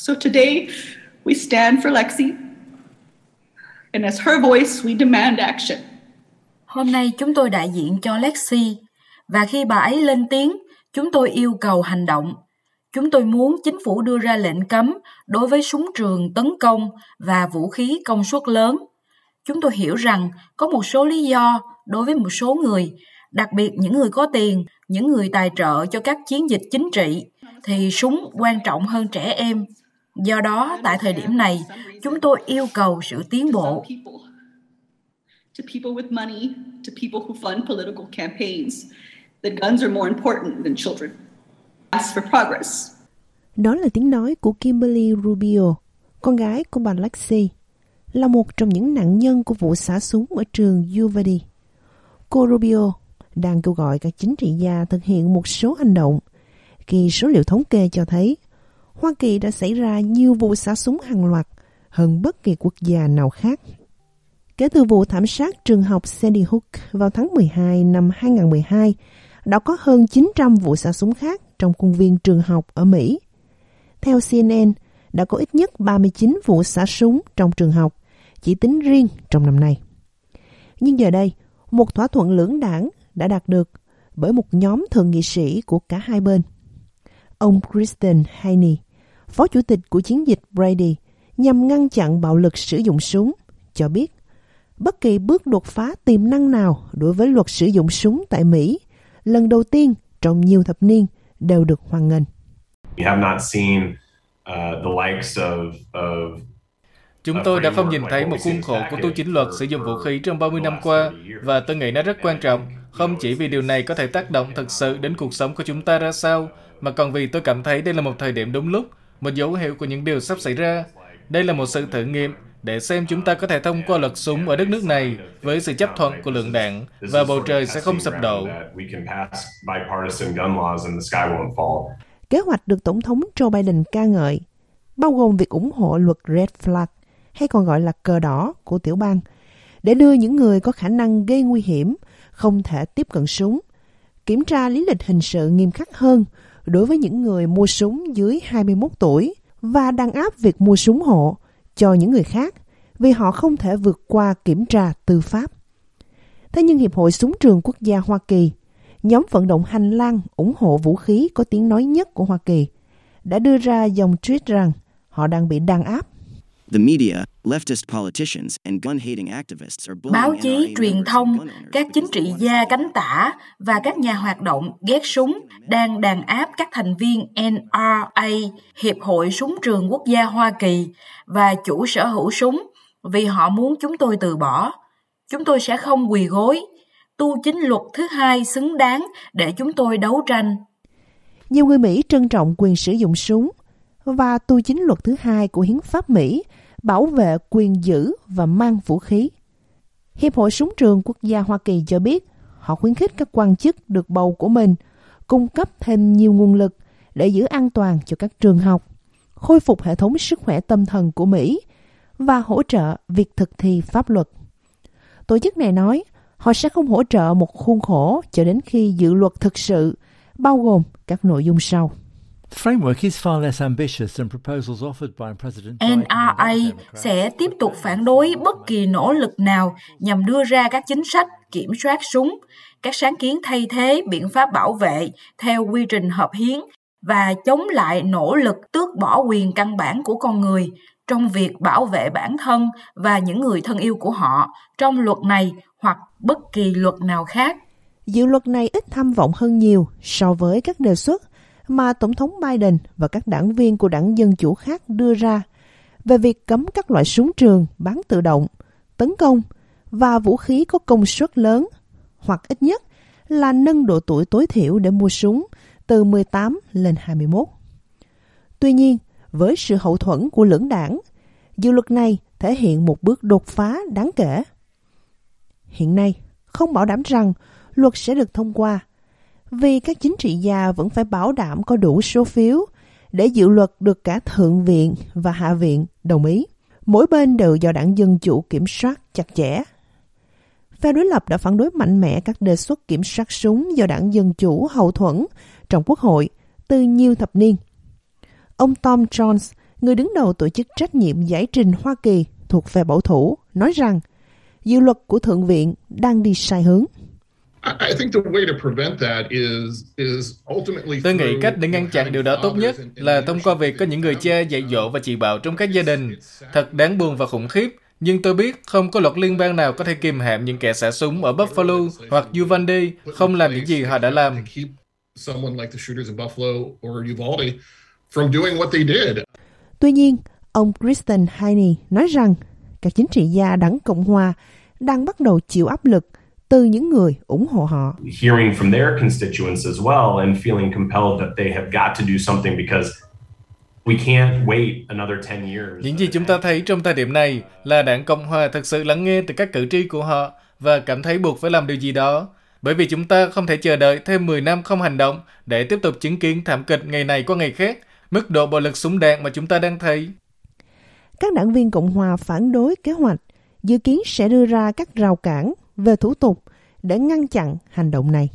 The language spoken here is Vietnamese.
So today we stand for Lexi and as her voice we demand action. Hôm nay chúng tôi đại diện cho Lexi và khi bà ấy lên tiếng, chúng tôi yêu cầu hành động. Chúng tôi muốn chính phủ đưa ra lệnh cấm đối với súng trường tấn công và vũ khí công suất lớn. Chúng tôi hiểu rằng có một số lý do đối với một số người, đặc biệt những người có tiền, những người tài trợ cho các chiến dịch chính trị, thì súng quan trọng hơn trẻ em. Do đó, tại thời điểm này, chúng tôi yêu cầu sự tiến bộ. To people with money, to people who fund political campaigns, that guns are more important than children. Ask for progress. Đó là tiếng nói của Kimberly Rubio, con gái của bà Lexi, là một trong những nạn nhân của vụ xả súng ở trường Uvalde. Cô Rubio đang kêu gọi các chính trị gia thực hiện một số hành động khi số liệu thống kê cho thấy Hoa Kỳ đã xảy ra nhiều vụ xả súng hàng loạt hơn bất kỳ quốc gia nào khác. Kể từ vụ thảm sát trường học Sandy Hook vào tháng 12 năm 2012, đã có hơn 900 vụ xả súng khác trong khuôn viên trường học ở Mỹ. Theo CNN, đã có ít nhất 39 vụ xả súng trong trường học, chỉ tính riêng trong năm nay. Nhưng giờ đây, một thỏa thuận lưỡng đảng đã đạt được bởi một nhóm thượng nghị sĩ của cả hai bên. Ông Kristen Haney, phó chủ tịch của chiến dịch Brady nhằm ngăn chặn bạo lực sử dụng súng, cho biết bất kỳ bước đột phá tiềm năng nào đối với luật sử dụng súng tại Mỹ lần đầu tiên trong nhiều thập niên đều được hoan nghênh. We have not seen uh, the likes of, of Chúng tôi đã không nhìn thấy một khuôn khổ của tu chính luật sử dụng vũ khí trong 30 năm qua, và tôi nghĩ nó rất quan trọng, không chỉ vì điều này có thể tác động thực sự đến cuộc sống của chúng ta ra sao, mà còn vì tôi cảm thấy đây là một thời điểm đúng lúc, một dấu hiệu của những điều sắp xảy ra. Đây là một sự thử nghiệm để xem chúng ta có thể thông qua luật súng ở đất nước này với sự chấp thuận của lượng đạn và bầu trời sẽ không sập đổ. Kế hoạch được Tổng thống Joe Biden ca ngợi, bao gồm việc ủng hộ luật Red Flag, hay còn gọi là cờ đỏ của tiểu bang, để đưa những người có khả năng gây nguy hiểm, không thể tiếp cận súng, kiểm tra lý lịch hình sự nghiêm khắc hơn đối với những người mua súng dưới 21 tuổi và đàn áp việc mua súng hộ cho những người khác vì họ không thể vượt qua kiểm tra tư pháp. Thế nhưng Hiệp hội Súng trường Quốc gia Hoa Kỳ, nhóm vận động hành lang ủng hộ vũ khí có tiếng nói nhất của Hoa Kỳ, đã đưa ra dòng tweet rằng họ đang bị đàn áp. Báo chí, truyền thông, các chính trị gia cánh tả và các nhà hoạt động ghét súng đang đàn áp các thành viên NRA, Hiệp hội Súng trường Quốc gia Hoa Kỳ và chủ sở hữu súng vì họ muốn chúng tôi từ bỏ. Chúng tôi sẽ không quỳ gối. Tu chính luật thứ hai xứng đáng để chúng tôi đấu tranh. Nhiều người Mỹ trân trọng quyền sử dụng súng và tu chính luật thứ hai của hiến pháp Mỹ bảo vệ quyền giữ và mang vũ khí. Hiệp hội Súng trường Quốc gia Hoa Kỳ cho biết họ khuyến khích các quan chức được bầu của mình cung cấp thêm nhiều nguồn lực để giữ an toàn cho các trường học, khôi phục hệ thống sức khỏe tâm thần của Mỹ và hỗ trợ việc thực thi pháp luật. Tổ chức này nói họ sẽ không hỗ trợ một khuôn khổ cho đến khi dự luật thực sự, bao gồm các nội dung sau. NRA sẽ tiếp tục phản đối bất kỳ nỗ lực nào nhằm đưa ra các chính sách kiểm soát súng, các sáng kiến thay thế biện pháp bảo vệ theo quy trình hợp hiến và chống lại nỗ lực tước bỏ quyền căn bản của con người trong việc bảo vệ bản thân và những người thân yêu của họ trong luật này hoặc bất kỳ luật nào khác. Dự luật này ít tham vọng hơn nhiều so với các đề xuất mà Tổng thống Biden và các đảng viên của đảng Dân Chủ khác đưa ra về việc cấm các loại súng trường bán tự động, tấn công và vũ khí có công suất lớn, hoặc ít nhất là nâng độ tuổi tối thiểu để mua súng từ 18 lên 21. Tuy nhiên, với sự hậu thuẫn của lưỡng đảng, dự luật này thể hiện một bước đột phá đáng kể. Hiện nay, không bảo đảm rằng luật sẽ được thông qua vì các chính trị gia vẫn phải bảo đảm có đủ số phiếu để dự luật được cả Thượng viện và Hạ viện đồng ý. Mỗi bên đều do đảng Dân Chủ kiểm soát chặt chẽ. Phe đối lập đã phản đối mạnh mẽ các đề xuất kiểm soát súng do đảng Dân Chủ hậu thuẫn trong Quốc hội từ nhiều thập niên. Ông Tom Jones, người đứng đầu tổ chức trách nhiệm giải trình Hoa Kỳ thuộc phe bảo thủ nói rằng dự luật của Thượng viện đang đi sai hướng. Tôi nghĩ cách để ngăn chặn điều đó tốt nhất là thông qua việc có những người cha dạy dỗ và chỉ bảo trong các gia đình. Thật đáng buồn và khủng khiếp, nhưng tôi biết không có luật liên bang nào có thể kìm hãm những kẻ xả súng ở Buffalo hoặc Uvalde không làm những gì họ đã làm. Tuy nhiên, ông Kristen Haney nói rằng các chính trị gia đảng Cộng Hòa đang bắt đầu chịu áp lực từ những người ủng hộ họ. Hearing from their constituents as well and feeling compelled that they have got to do something because we can't wait another 10 years. Những gì chúng ta thấy trong thời điểm này là đảng Cộng Hòa thực sự lắng nghe từ các cử tri của họ và cảm thấy buộc phải làm điều gì đó. Bởi vì chúng ta không thể chờ đợi thêm 10 năm không hành động để tiếp tục chứng kiến thảm kịch ngày này qua ngày khác, mức độ bạo lực súng đạn mà chúng ta đang thấy. Các đảng viên Cộng Hòa phản đối kế hoạch, dự kiến sẽ đưa ra các rào cản về thủ tục để ngăn chặn hành động này.